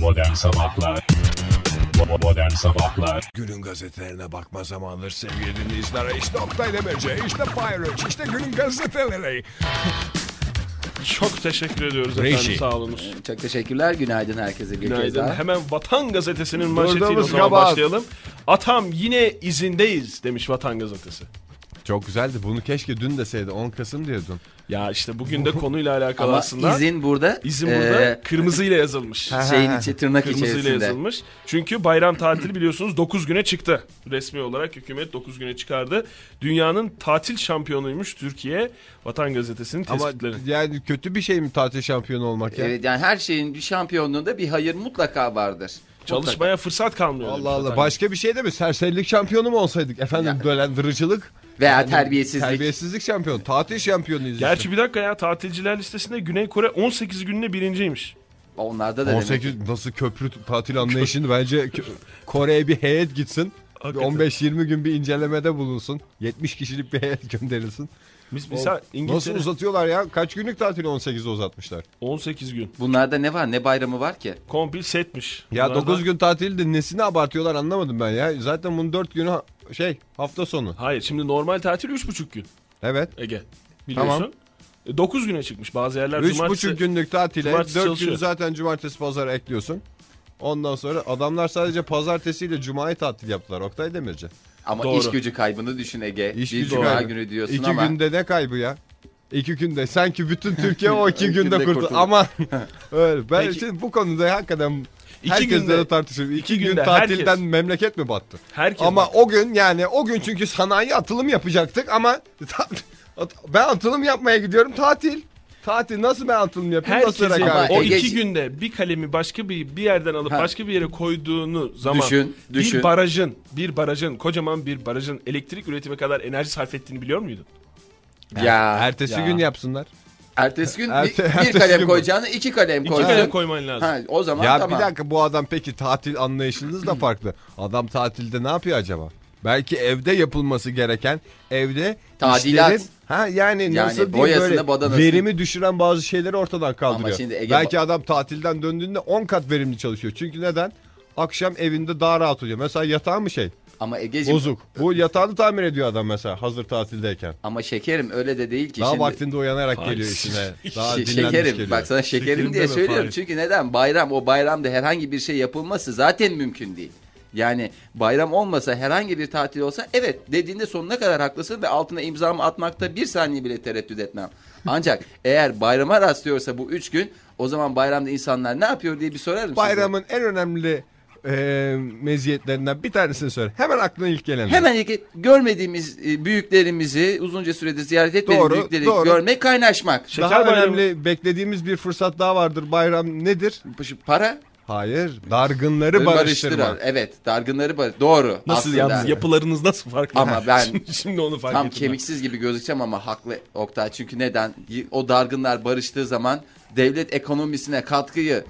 Modern Sabahlar Modern Sabahlar Günün gazetelerine bakma zamanıdır sevgili dinleyiciler. İşte Oktay Demirci, işte Fire işte günün gazeteleri. Çok teşekkür ediyoruz efendim sağ olunuz. Çok teşekkürler. Günaydın herkese bir kez Günaydın. daha. Hemen Vatan Gazetesi'nin manşetiyle o Durduğumuz zaman kabahat. başlayalım. Atam yine izindeyiz demiş Vatan Gazetesi. Çok güzeldi. Bunu keşke dün deseydi. 10 Kasım diyordun. Ya işte bugün de konuyla alakalı Ama aslında. izin burada. İzin burada e, kırmızıyla yazılmış. şeyin içi tırnak Kırmızıyla içerisinde. yazılmış. Çünkü bayram tatili biliyorsunuz 9 güne çıktı. Resmi olarak hükümet 9 güne çıkardı. Dünyanın tatil şampiyonuymuş Türkiye. Vatan Gazetesi'nin Ama tespitleri. yani kötü bir şey mi tatil şampiyonu olmak ya? Evet yani her şeyin bir şampiyonluğunda bir hayır mutlaka vardır. Çalışmaya fırsat kalmıyor. Allah demiş Allah. Başka bir şey de mi? Serserilik şampiyonu mu olsaydık? Efendim Ya. dolandırıcılık. Veya Yani terbiyesizlik. Terbiyesizlik şampiyonu. Tatil şampiyonuyuz Gerçi işte. bir dakika ya tatilciler listesinde Güney Kore 18 gününe birinciymiş. Onlarda da demek 18 ki- nasıl köprü tatil anlayışını bence Kore'ye bir heyet gitsin. Bir Hakikaten. 15-20 gün bir incelemede bulunsun. 70 kişilik bir heyet gönderilsin. Biz mesela Nasıl İngiltere uzatıyorlar ya? Kaç günlük tatili 18'e uzatmışlar? 18 gün. Bunlarda ne var ne bayramı var ki? Komple setmiş. Ya Bunlardan- 9 gün tatili de nesini abartıyorlar anlamadım ben ya. Zaten bunun 4 günü şey hafta sonu. Hayır şimdi normal tatil 3,5 gün Evet. Ege. Biliyorsun. Tamam. 9 güne çıkmış bazı yerler 3,5 günlük tatile cumartesi 4 çalışıyor. günü zaten cumartesi pazar ekliyorsun. Ondan sonra adamlar sadece pazartesiyle cumayı tatil yaptılar. Oktay Demirci. Ama Doğru. iş gücü kaybını düşün Ege. İş bir gücü cuma kaybı. günü diyorsun İki ama. günde ne kaybı ya? İki günde. Sanki bütün Türkiye o iki İki günde günde kurtuldu. kurtuldu. Ama öyle. Ben Peki. şimdi bu konuda hakikaten İki herkesle günde- de tartışıyorum. İki, iki gün günde tatilden herkes- memleket mi battı? Herkes ama bak- o gün yani o gün çünkü sanayi atılım yapacaktık ama ben atılım yapmaya gidiyorum tatil. Tatil nasıl ben atılım yapayım? Nasıl Herkesin? Ama o iki günde bir kalemi başka bir bir yerden alıp Ha. başka bir yere koyduğunu zaman Düşün, düşün. bir barajın bir barajın kocaman bir barajın elektrik üretimi kadar enerji sarf ettiğini biliyor muydun? Ya. Ertesi Ya. gün yapsınlar. Ertesi gün Erte- bir, bir ertesi kalem gün- koyacağını iki kalem İki koysun. kalem koyman lazım. Ha, o zaman Ya tamam. bir dakika bu adam peki tatil anlayışınız da farklı. Adam tatilde ne yapıyor acaba? Belki evde yapılması gereken evde Tadilat. işlerin- ha yani, Yani nasıl diyeyim boyasını, böyle badanasını. verimi düşüren bazı şeyleri ortadan kaldırıyor. şimdi Ege- Belki adam tatilden döndüğünde 10 kat verimli çalışıyor. Çünkü neden? Akşam evinde daha rahat oluyor. Mesela yatağı mı şey? Ama Ege'ciğim Bozuk. Bu yatağını tamir ediyor adam mesela hazır tatildeyken. ama şekerim öyle de değil ki. Daha Şimdi, vaktinde uyanarak Faiz. geliyor işine. Daha dinlenmiş şekerim geliyor. bak sana şekerim Şekerim diye söylüyorum. Fahir. Çünkü neden? Bayram o bayramda herhangi bir şey yapılması zaten mümkün değil. Yani bayram olmasa herhangi bir tatil olsa evet dediğinde sonuna kadar haklısın ve altına imzamı atmakta bir saniye bile tereddüt etmem. Ancak eğer bayrama rastlıyorsa bu üç gün o zaman bayramda insanlar ne yapıyor diye bir sorarım size. Bayramın en önemli e, meziyetlerinden bir tanesini söyle. Hemen aklına ilk gelen. Hemen ilk- görmediğimiz e, büyüklerimizi uzunca süredir ziyaret etmediğimiz Doğru, büyükleri doğru. görmek, kaynaşmak. Şeker Daha bayramı- önemli beklediğimiz bir fırsat daha vardır. Bayram nedir? Para Hayır. Dargınları barıştırma. barıştırır. Evet, dargınları bar. Doğru. Nasıl aslında. yalnız yapılarınız nasıl farklı? Ama ben- şimdi, şimdi onu fark Tam ettim. ben. kemiksiz gibi gözükeceğim ama haklı Oktay. Çünkü neden? O dargınlar barıştığı zaman devlet ekonomisine katkıyı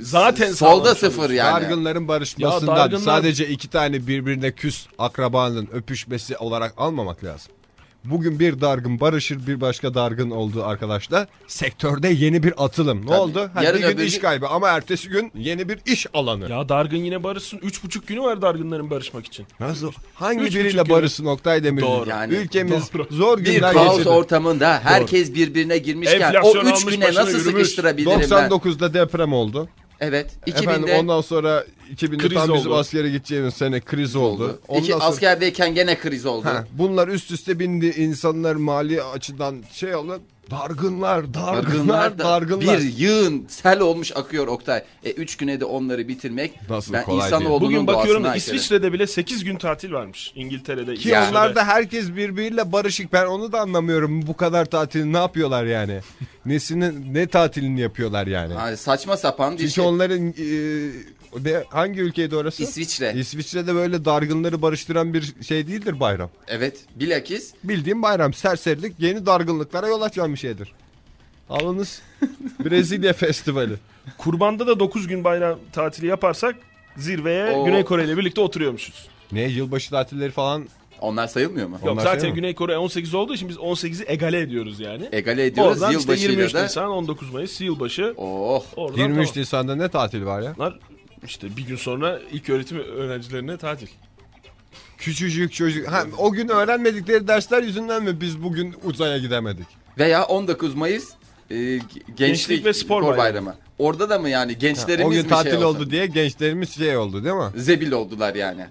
Zaten solda sıfır yani. Dargınların barışmasından Ya dargınlar- sadece iki tane birbirine küs akrabanın öpüşmesi olarak almamak lazım. Bugün bir dargın barışır bir başka dargın olduğu arkadaşla sektörde yeni bir atılım. Ne Tabii. oldu? Ha, Yarın bir gün öbür iş gün- kaybı ama ertesi gün yeni bir iş alanı. Ya dargın yine barışsın. Üç buçuk günü var dargınların barışmak için. Nasıl? Hangi Üç biriyle buçuk gün. barışsın Oktay Demir? Doğru. Yani- Ülkemiz Doğru. zor Bir günler kaos geçirdi. ortamında herkes birbirine girmişken Enflasyon o üç almış güne başına nasıl yürümüş. sıkıştırabilirim ben? 99'da deprem oldu. Evet. Efendim 2000'de ondan sonra 2000'de Kriz tam bizim oldu. askere gideceğimiz sene kriz oldu. Ondan İki sonra- askerdeyken gene kriz oldu. Ha, bunlar üst üste bindi insanlar mali açıdan şey oldu. Dargınlar, dargınlar, Dargınlar da dargınlar. bir yığın sel olmuş akıyor Oktay. E, üç güne de onları bitirmek Nasıl ben kolay insanoğlunun Bugün bakıyorum da. İsviçre'de bile 8 gün tatil varmış. İngiltere'de. Ki İsviçre'de. onlar da herkes birbiriyle barışık. Ben onu da anlamıyorum. Bu kadar tatilini ne yapıyorlar yani? Nesini, ne tatilini yapıyorlar yani? Ha, saçma sapan bir Çünkü şey. onların e, ne, hangi ülkeydi orası? İsviçre. İsviçre'de böyle dargınları barıştıran bir şey değildir bayram. Evet. Bilakis Bildiğim bayram serserilik yeni dargınlıklara yol açan bir şeydir. Alınız Brezilya Festivali. Kurbanda da 9 gün bayram tatili yaparsak zirveye Oo. Güney Kore ile birlikte oturuyormuşuz. Ne yılbaşı tatilleri falan Onlar sayılmıyor mu? Yok Onlar zaten mi? Güney Kore 18 olduğu için biz 18'i egale ediyoruz yani. Egale ediyoruz Oradan işte yılbaşıyla 23 da. Nisan 19 Mayıs yılbaşı. Oh. Oradan 23 tamam. Nisan'da ne tatil var ya? Bunlar işte bir gün sonra ilk öğretim öğrencilerine tatil. Küçücük çocuk. Ha, o gün öğrenmedikleri dersler yüzünden mi biz bugün uzaya gidemedik? Veya 19 Mayıs e, gençlik, Gençlik ve Spor Bayramı. Orada da mı yani gençlerimiz o gün mi tatil şey oldu diye gençlerimiz şey oldu değil mi? Zebil oldular yani.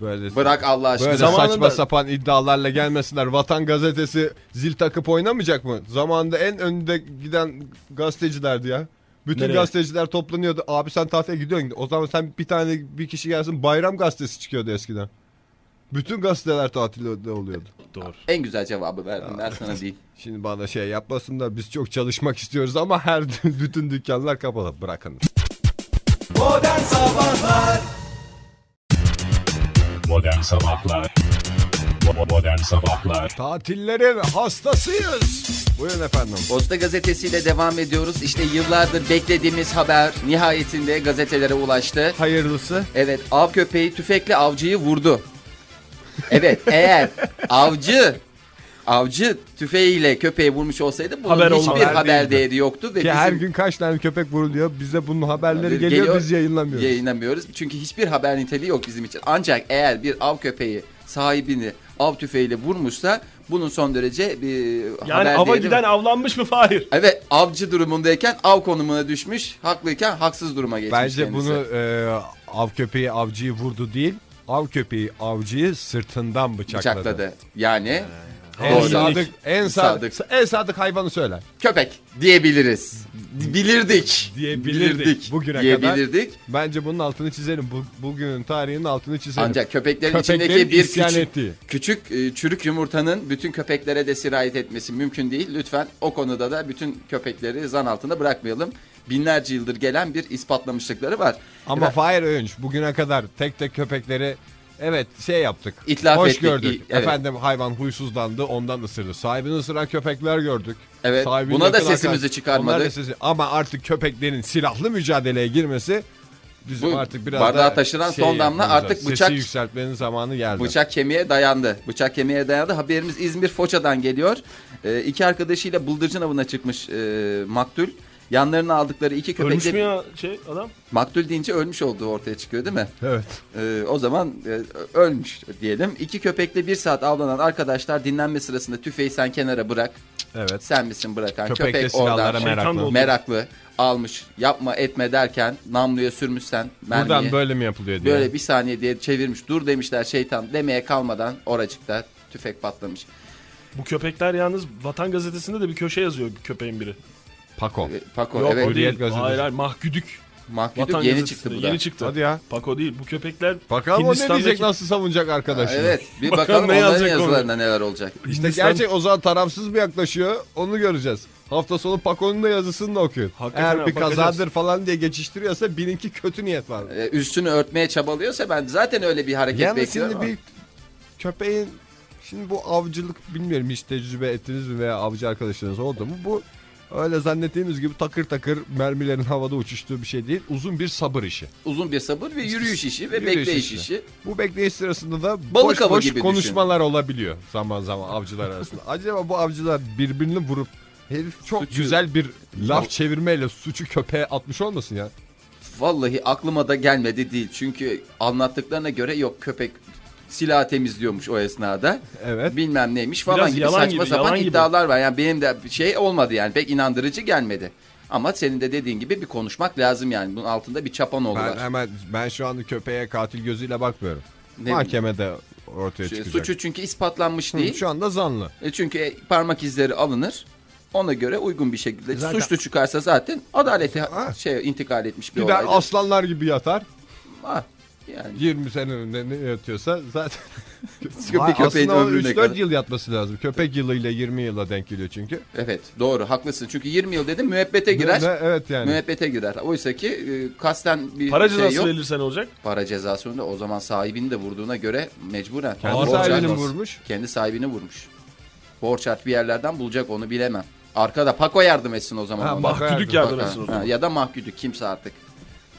Böyle Bırak Allah aşkına. Böyle Zamanında- saçma sapan iddialarla gelmesinler. Vatan gazetesi zil takıp oynamayacak mı? Zamanında en önde giden gazetecilerdi ya. Bütün Nereye? gazeteciler toplanıyordu. Abi sen tatile gidiyorsun. O zaman sen bir tane bir kişi gelsin bayram gazetesi çıkıyordu eskiden. Bütün gazeteler tatilde oluyordu. Doğru. En güzel cevabı verdim ben sana değil. Şimdi bana şey yapmasınlar biz çok çalışmak istiyoruz ama her bütün dükkanlar kapalı. Bırakın. Modern Sabahlar Bo- Modern Sabahlar Tatillerin hastasıyız. Buyurun efendim. Posta gazetesiyle devam ediyoruz. İşte yıllardır beklediğimiz haber nihayetinde gazetelere ulaştı. Hayırlısı. Evet av köpeği tüfekle avcıyı vurdu. Evet eğer avcı avcı tüfeğiyle köpeği vurmuş olsaydı bunun Haber hiçbir olmaz. haber, Haber değildi. değeri yoktu. Ve Ki bizim her gün kaç tane köpek vuruluyor. Bize bunun haberleri Haber geliyor, geliyor, biz yayınlamıyoruz. yayınlamıyoruz. Çünkü hiçbir haber niteliği yok bizim için. Ancak eğer bir av köpeği sahibini av tüfeğiyle vurmuşsa bunun son derece bir Yani haber ava değeri giden avlanmış mı Fahir? Evet avcı durumundayken av konumuna düşmüş. Haklıyken haksız duruma geçmiş Bence kendisi. bunu e, av köpeği avcıyı vurdu değil. Av köpeği avcıyı sırtından bıçakladı. bıçakladı. Yani En Doğru. sadık, en sadık, Sadık. en sadık hayvanı söyle. köpek diyebiliriz. Bilirdik. Diyebilirdik. Bugüne diyebilirdik. Bence bunun altını çizelim. Bu, bugünün tarihinin altını çizelim. Ancak köpeklerin, Köpeklerin içindeki bir küçük, ettiği. küçük e, çürük yumurtanın bütün köpeklere de sirayet etmesi mümkün değil. Lütfen o konuda da bütün köpekleri zan altında bırakmayalım. Binlerce yıldır gelen bir ispatlamışlıkları var. Ama Fahir Öğünç bugüne kadar tek tek köpekleri evet şey yaptık. İtlaf hoş ettik, gördük. i- evet. Efendim hayvan huysuzlandı ondan ısırdı. Sahibini ısıran köpekler gördük. Evet, Sahibini buna da sesimizi çıkarmadık. Da sesi- Ama artık köpeklerin silahlı mücadeleye girmesi bizim Bu artık biraz bardağı da taşıran şey son damla artık lazım. bıçak- Sesi yükseltmenin zamanı geldi. Bıçak kemiğe dayandı. Bıçak kemiğe dayandı. Haberimiz İzmir Foça'dan geliyor. Ee, iki arkadaşıyla bıldırcın avına çıkmış e, maktul. Yanlarına aldıkları iki köpek Ölmüş de- mü ya şey adam? maktul deyince ölmüş olduğu ortaya çıkıyor değil mi? Evet. Ee, o zaman e, ölmüş diyelim. İki köpekle bir saat avlanan arkadaşlar dinlenme sırasında tüfeği sen kenara bırak. Evet. Sen misin bırakan? Köpek, Köpek oradan Şeytan meraklı. meraklı almış yapma etme derken namluya sürmüşsen mermiyi. Buradan böyle mi yapılıyor diye. Böyle bir saniye diye çevirmiş. Dur demişler şeytan demeye kalmadan oracıkta tüfek patlamış. Bu köpekler yalnız Vatan Gazetesi'nde de bir köşe yazıyor köpeğin biri. Pako. Ee, Paco Yok evet. o değil. Gazetesi. Hayır hayır Mahgüdük. Mahkuduk Vatan yeni çıktı bu da. Yeni çıktı. Hadi ya. Pako değil. Bu köpekler Bakalım o ne diyecek nasıl savunacak arkadaşını. Evet bir Bakalım bakalım ne onların yazılarında neler olacak. İşte Hindistan- gerçek o zaman tarafsız mı yaklaşıyor onu göreceğiz. Hafta sonu Paco'nun da yazısını da okuyun. Hakikaten Eğer bir bakacağız. kazadır falan diye geçiştiriyorsa bilinki kötü niyet var. Ee, üstünü örtmeye çabalıyorsa ben zaten öyle bir hareket Yalnız bekliyorum. şimdi bir köpeğin şimdi bu avcılık bilmiyorum hiç tecrübe ettiniz mi veya avcı arkadaşlarınız oldu mu? Bu öyle zannettiğimiz gibi takır takır mermilerin havada uçuştuğu bir şey değil. Uzun bir sabır işi. Uzun bir sabır ve yürüyüş işi ve Yürüyüş bekleyiş işi. işi. Bu bekleyiş sırasında da Balık boş boş gibi konuşmalar olabiliyor zaman zaman avcılar arasında. Acaba bu avcılar birbirini vurup herif çok Suçu- güzel bir laf çevirmeyle suçu köpeğe atmış olmasın ya? Vallahi aklıma da gelmedi değil. Çünkü anlattıklarına göre yok köpek silah temizliyormuş o esnada. Evet. Bilmem neymiş falan Biraz gibi saçma gibi, sapan yalan gibi. iddialar var. Yani benim de bir şey olmadı yani pek inandırıcı gelmedi. Ama senin de dediğin gibi bir konuşmak lazım yani. Bunun altında bir çapanoğlu Ben var. hemen ben şu anda köpeğe katil gözüyle bakmıyorum. Ne- Mahkemede ortaya çıkacak. Suçu çünkü ispatlanmış Hı, değil. Şu anda zanlı. E çünkü parmak izleri alınır. Ona göre uygun bir şekilde Zaten- suçlu çıkarsa zaten adalete Ha. şey intikal etmiş bir Gider olaydır. aslanlar gibi yatar. Ha, yani 20 sene önünde ne yatıyorsa zaten Vay, köpeğin ömrüne 3-4 kadar. yıl yatması lazım. Köpek yılıyla 20 yıla denk geliyor çünkü. Evet doğru haklısın. Çünkü 20 yıl dedim müebbete girer. Ne- ne- evet yani. Müebbete girer. Oysa ki e, kasten bir para şey cezası yok. verilirse ne olacak? Para cezası önünde o zaman sahibini de vurduğuna göre mecburen. Kendi Borç sahibini harç- vurmuş. Kendi sahibini vurmuş. Borç harç bir yerlerden bulacak onu bilemem. Arkada Pako yardım etsin o zaman. Ha, ona. Pako Mahküdük yardım. etsin o ha, zaman. ya da mahküdük kimse artık.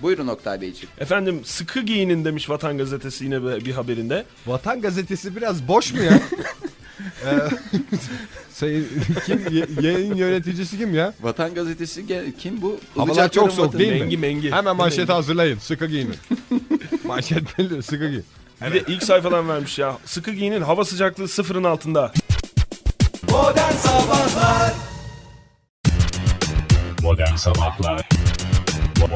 Buyurun Oktay Beyciğim. Efendim sıkı giyinin demiş Vatan Gazetesi yine bir haberinde. Vatan gazetesi biraz boş mu ya? Ee, sayın kim ye- yayın yöneticisi kim ya? Vatan Gazetesi kim bu? Havalar Ilıcakların çok soğuk vatanı- değil mi? Mengi mengi. Hemen manşeti hazırlayın. Sıkı giyinin. Manşet belli. Sıkı giyin. Bir de ilk sayfadan vermiş ya. Sıkı giyinin hava sıcaklığı sıfırın altında. Modern Sabahlar Bo-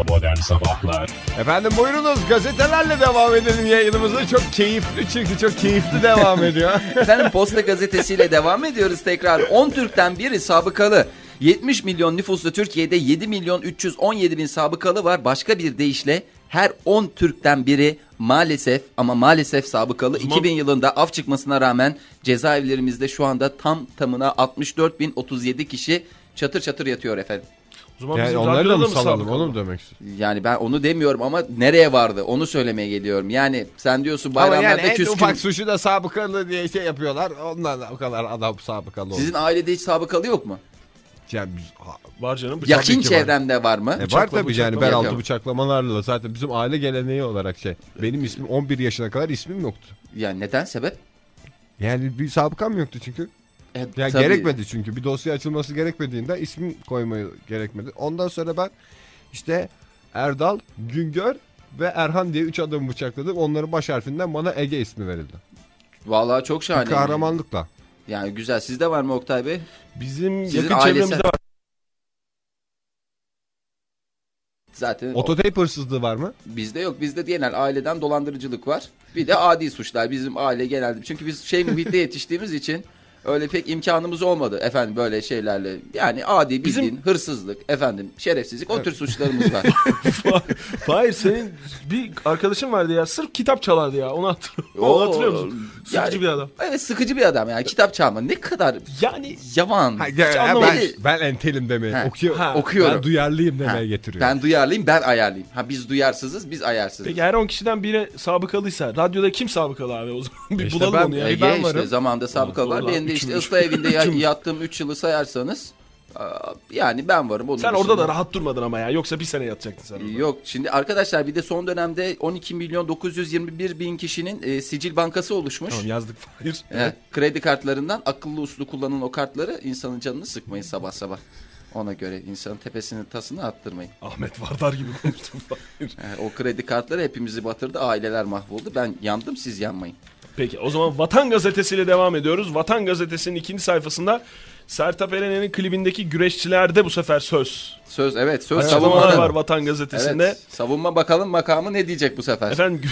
Modern Sabahlar Efendim buyurunuz gazetelerle devam edelim yayınımıza. Çok keyifli çünkü çok keyifli devam ediyor. Efendim Posta Gazetesi'yle devam ediyoruz tekrar. 10 Türk'ten biri sabıkalı. 70 milyon nüfuslu Türkiye'de 7 milyon 317 bin sabıkalı var. Başka bir deyişle her 10 Türk'ten biri maalesef ama maalesef sabıkalı. zaman- 2000 yılında af çıkmasına rağmen cezaevlerimizde şu anda tam tamına 64 bin 37 kişi çatır çatır yatıyor efendim. Zaman yani bizim onları da mı mı salalım onu mu demek istiyorsun? Yani ben onu demiyorum ama nereye vardı onu söylemeye geliyorum. Yani sen diyorsun Ama yani bayramlarda küskün. ufak suçu da sabıkalı diye şey yapıyorlar. Ondan da o kadar adam sabıkalı olur. Sizin ailede hiç sabıkalı yok mu? Yani biz- Var canım. bıçak- Yakın ki var. çevremde var mı? E var Bıçakla tabii yani bıçakla ben altı bıçaklamalarla zaten bizim aile geleneği olarak şey. Benim ismim 11 yaşına kadar ismim yoktu. Yani neden sebep? Yani bir sabıkam yoktu çünkü. E, tabii. gerekmedi çünkü bir dosya açılması gerekmediğinde ismim koymayı gerekmedi. Ondan sonra ben işte Erdal, Güngör ve Erhan diye üç adamı bıçakladım. Onların baş harfinden bana Ege ismi verildi. Vallahi çok şahane. Kahramanlıkla. Yani güzel. Sizde var mı Oktay Bey? Bizim Sizin yakın ailesel- çevremizde var. Zaten o- Ototape hırsızlığı var mı? bizde yok. Bizde genel aileden dolandırıcılık var. Bir de adi suçlar. Bizim aile genelde. Çünkü biz şey muhitte yetiştiğimiz için öyle pek imkanımız olmadı efendim böyle şeylerle. Yani adi Bizim- bildiğin hırsızlık, efendim şerefsizlik o tür suçlarımız var. Hayır senin bir arkadaşın vardı ya. Sırf kitap çalardı ya. Onu hatırlıyorum. Oo, Onu hatırlıyor musun? Sıkıcı yani- bir adam. evet sıkıcı bir adam yani. Kitap çalma. Ne kadar Yani yavan. Ha, ya- ya ben, ben entelim demeye. Ha, Okuyor, ha, okuyorum. Ben duyarlıyım demeye Ha, getiriyor. Ben duyarlıyım, ben ayarlıyım. Ha biz duyarsızız, biz ayarsızız. peki her 10 kişiden biri sabıkalıysa radyoda kim sabıkalı abi o zaman? Bir İşte bulalım ben- onu ya. Ege Ege ben işte varım. zamanda sabıka var. doğru lan, Benim de işte ıslah evinde ya- yattığım 3 yılı sayarsanız yani ben varım. Onun Sen dışında- orada da rahat durmadın ama ya. Yoksa bir sene yatacaktın sen orada. Yok şimdi arkadaşlar bir de son dönemde 12 milyon 921 bin kişinin e, sicil bankası oluşmuş. Tamam yazdık. Hayır. Evet, kredi kartlarından akıllı uslu kullanın o kartları insanın canını sıkmayın sabah sabah. Ona göre insanın tepesinin tasını attırmayın. Ahmet Vardar gibi konuştum. Yani o kredi kartları hepimizi batırdı. Aileler mahvoldu. Ben yandım siz yanmayın. Peki o zaman Vatan Gazetesi ile devam ediyoruz. Vatan Gazetesi'nin ikinci sayfasında Sertab Erener'in klibindeki güreşçilerde bu sefer söz. Söz evet söz Açıklamalar savunma var Vatan Gazetesi'nde. Evet, savunma bakalım makamı ne diyecek bu sefer? Efendim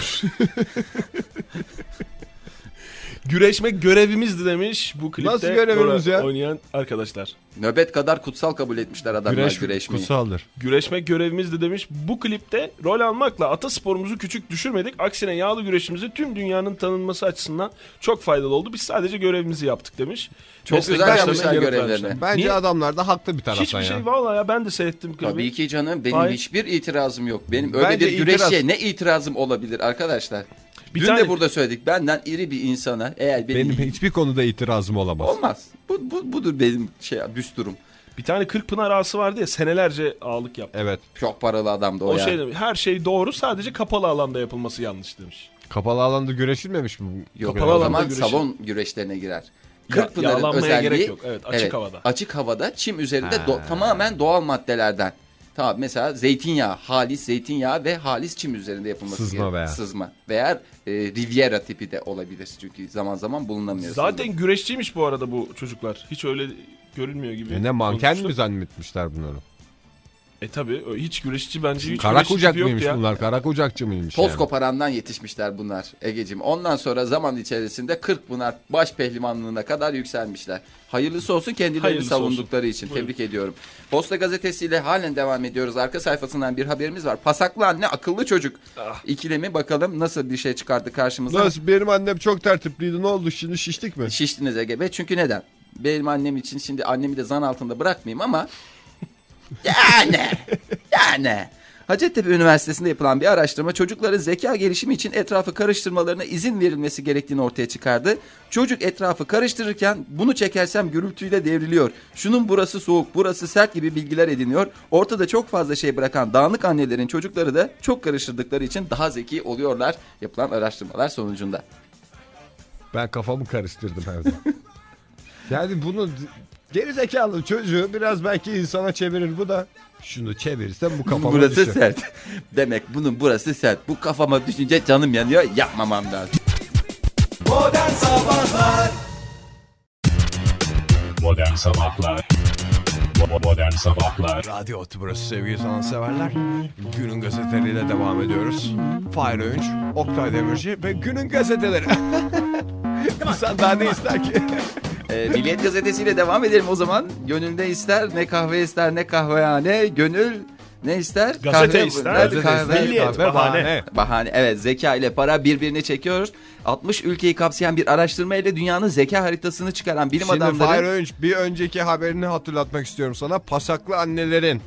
Güreşmek görevimizdi demiş bu klipte Nasıl görevimiz rol ya? oynayan arkadaşlar. Nöbet kadar kutsal kabul etmişler adamlar Güreş güreşmeyi. kutsaldır. Güreşmek görevimizdi demiş. Bu klipte rol almakla atasporumuzu küçük düşürmedik. Aksine yağlı güreşimizi tüm dünyanın tanınması açısından çok faydalı oldu. Biz sadece görevimizi yaptık demiş. Çok Meslek güzel yapmışlar görevlerini. Bence Niye? adamlar da haklı bir taraftan Hiçbir ya. şey vallahi ya ben de seyrettim klibi. Tabii ki canım benim Hayır. hiçbir itirazım yok. Benim öyle Bence bir güreşe itiraz- ne itirazım olabilir arkadaşlar? Bir Dün tane- de burada söyledik. Benden iri bir insana eğer benim, Benim hiçbir konuda itirazım olamaz. olmaz. Bu, bu budur benim şey düsturum. Bir tane Kırkpınar ağası vardı ya senelerce ağalık yaptı. Evet. Çok paralı adamdı o, O ya. şey demiş, her şey doğru sadece kapalı alanda yapılması yanlış demiş. Kapalı alanda güreşilmemiş mi? bu? Yok Kapalı o alanda zaman güreşi. salon güreşlerine girer. Ya- Kırkpınar'ın yağlanmaya özelliği gerek yok. Evet, açık havada. Açık havada çim üzerinde do- tamamen doğal maddelerden. Tamam mesela zeytinyağı, halis zeytinyağı ve halis çim üzerinde yapılması Sızma gerek- veya. Sızma. Veya e, Riviera tipi de olabilir. Çünkü zaman zaman bulunamıyor. Zaten güreşçiymiş bu arada bu çocuklar. Hiç öyle görünmüyor gibi. E ne manken mi zannetmişler bunları? E tabi hiç güreşçi bence hiç Kara kucak mıymış ya. bunlar? Kara kucakçı mıymış? Toz yani? koparandan yetişmişler bunlar Ege'cim. Ondan sonra zaman içerisinde 40 pınar baş pehlivanlığına kadar yükselmişler. Hayırlısı olsun kendilerini Hayırlısı savundukları için. Buyurun. Tebrik ediyorum. Posta gazetesiyle halen devam ediyoruz. Arka sayfasından bir haberimiz var. Pasaklı anne akıllı çocuk. Ah. İkilemi bakalım nasıl bir şey çıkardı karşımıza. Nasıl benim annem çok tertipliydi ne oldu şimdi şiştik mi? Şiştiniz Ege Bey. Çünkü neden? Benim annem için şimdi annemi de zan altında bırakmayayım ama yani yani Hacettepe Üniversitesi'nde yapılan bir araştırma çocukların zeka gelişimi için etrafı karıştırmalarına izin verilmesi gerektiğini ortaya çıkardı. Çocuk etrafı karıştırırken bunu çekersem gürültüyle devriliyor. Şunun burası soğuk, burası sert gibi bilgiler ediniyor. Ortada çok fazla şey bırakan dağınık annelerin çocukları da çok karıştırdıkları için daha zeki oluyorlar yapılan araştırmalar sonucunda. Ben kafamı karıştırdım evde. yani bunu geri zekalı çocuğu biraz belki insana çevirir bu da şunu çevirirsem bu kafama burası düşer. sert. Demek bunun burası sert. Bu kafama düşünce canım yanıyor. Yapmamam lazım. Modern Sabahlar Bo- Modern Sabahlar Radyo burası sevgili sanatseverler. Günün gazeteleriyle devam ediyoruz. Fahir Öğünç, Oktay Demirci ve günün gazeteleri. İnsan daha ne ister ki? Ee, Milliyet gazetesiyle devam edelim o zaman. Gönül ne ister ne kahve ister ne kahvehane. Gönül ne ister? Gazete ister, Nerede gazete kahve? ister. Milliyet, Kahve, bahane. Bahane. Evet zeka ile para birbirini çekiyor. 60 ülkeyi kapsayan bir araştırma ile dünyanın zeka haritasını çıkaran bilim Şimdi adamları Öğünç bir önceki haberini hatırlatmak istiyorum sana. Pasaklı annelerin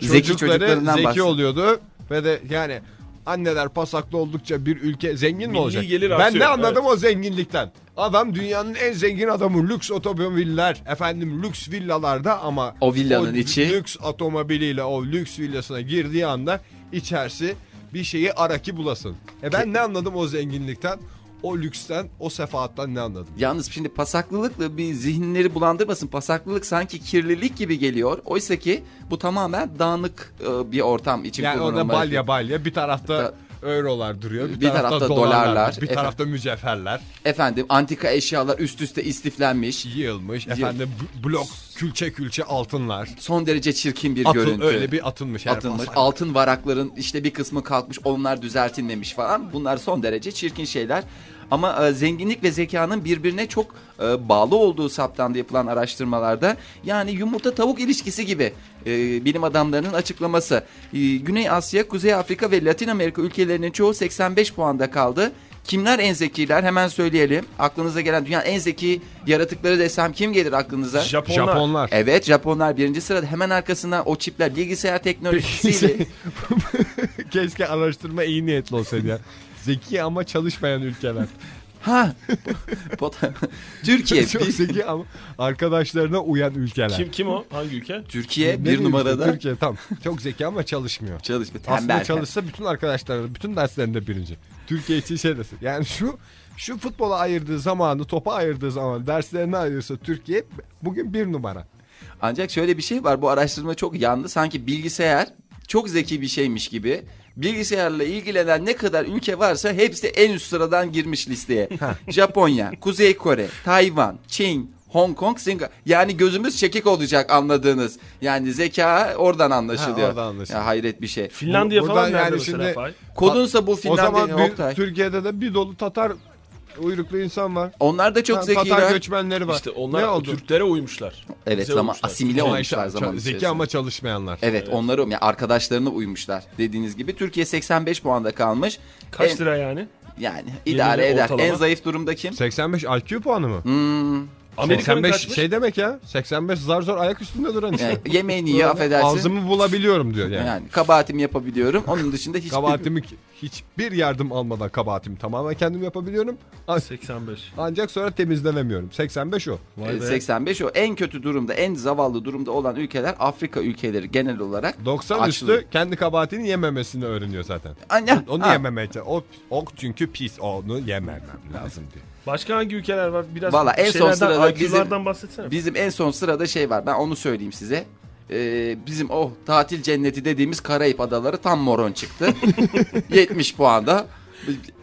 Zeki çocukları çocuklarından zeki bahsediyor. oluyordu. Ve de yani anneler pasaklı oldukça bir ülke zengin mi olacak? gelir ben artıyor, ne anladım o zenginlikten? Adam dünyanın en zengin adamı lüks otomobiller efendim lüks villalarda ama O villanın o içi- lüks otomobiliyle o lüks villasına girdiği anda içerisi bir şeyi ara ki bulasın. E ben ne anladım o zenginlikten? O lüksten, o sefaattan ne anladım? Yalnız şimdi pasaklılıkla bir zihinleri bulandırmasın. Pasaklılık sanki kirlilik gibi geliyor. Oysa ki bu tamamen dağınık e, bir ortam için Yani orada kullanılmalı. balya balya bir tarafta eurolar duruyor. Bir, Bir tarafta, tarafta dolarlar, dolarlar, bir efendim. tarafta mücevherler Efendim antika eşyalar üst üste istiflenmiş. yığılmış. Efendim blok külçe külçe altınlar. Son derece çirkin bir Atıl, görüntü. öyle bir atılmış. atılmış. Altın varakların işte bir kısmı kalkmış, onlar düzeltilmemiş falan. Bunlar son derece çirkin şeyler. Ama e, zenginlik ve zekanın birbirine çok e, bağlı olduğu saptandı yapılan araştırmalarda. Yani yumurta tavuk ilişkisi gibi e, bilim adamlarının açıklaması. E, Güney Asya, Kuzey Afrika ve Latin Amerika ülkelerinin çoğu 85 puanda kaldı. Kimler en zekiler hemen söyleyelim. Aklınıza gelen dünyanın en zeki yaratıkları desem kim gelir aklınıza? Japonlar. Japonlar. Evet Japonlar birinci sırada hemen arkasından o çipler bilgisayar teknolojisiyle Keşke araştırma iyi niyetli olsaydı ya. Zeki ama çalışmayan ülkeler. ha Türkiye Çok bir- zeki ama arkadaşlarına uyan ülkeler. Kim kim o? Hangi ülke? Türkiye Ne bir numarada Türkiye tam. Çok zeki ama çalışmıyor. çalışma Aslında tembel. çalışsa bütün arkadaşları, bütün derslerinde birinci. Türkiye için şey desin. Yani şu şu futbola ayırdığı zamanı, topa ayırdığı zaman, derslerine ayırsa Türkiye bugün bir numara. Ancak şöyle bir şey var bu araştırma çok yandı sanki bilgisayar çok zeki bir şeymiş gibi. Bilgisayarla ilgilenen ne kadar ülke varsa hepsi en üst sıradan girmiş listeye. Japonya, Kuzey Kore, Tayvan, Çin, Hong Kong, Singapur. Yani gözümüz çekik olacak anladığınız. Yani zeka oradan anlaşılıyor. Ha, oradan anlaşılıyor. Ya hayret bir şey. Finlandiya Bu- falan nerede yani şimdi-? Kodunsa bu o Finlandiya, zaman bir-. Türkiye'de de bir dolu Tatar uyruklu insan var. Onlar da çok Ha, Tatar zekiler. göçmenleri var. İşte onlar ne oldu? Türklere uymuşlar. Evet Bize zaman uymuşlar. asimile Ama olmuşlar zaman zeki içerisinde. ama çalışmayanlar. Evet, onları yani arkadaşlarına uymuşlar dediğiniz gibi. Türkiye 85 puanda kalmış. Kaç En- lira yani? Yani idare Yeni eder. ortalama. En zayıf durumda kim? 85 IQ puanı mı? Hmm, Amerika'nın 85 kaçmış? şey demek ya. 85 zar zor ayak üstünde duran işte. yani yemeğini yiyor affedersin. Ağzımı bulabiliyorum diyor yani. Yani kabahatimi yapabiliyorum. Onun dışında hiçbir... Kabahatimi hiçbir yardım almadan kabahatimi tamamen kendim yapabiliyorum. An- 85. Ancak sonra temizlenemiyorum. 85 o. Vay be. 85 o. En kötü durumda, en zavallı durumda olan ülkeler Afrika ülkeleri genel olarak. 90 Açlığı. üstü kendi kabahatini yememesini öğreniyor zaten. Anya, Onu ha. yememeye O, o çünkü pis. Onu yememem lazım diyor. Başka hangi ülkeler var? Biraz Valla en son sırada IQ'lardan bahsetsene. Bizim en son sırada şey var. Ben onu söyleyeyim size. Ee, bizim o tatil cenneti dediğimiz Karayip adaları tam moron çıktı. 70 puanda.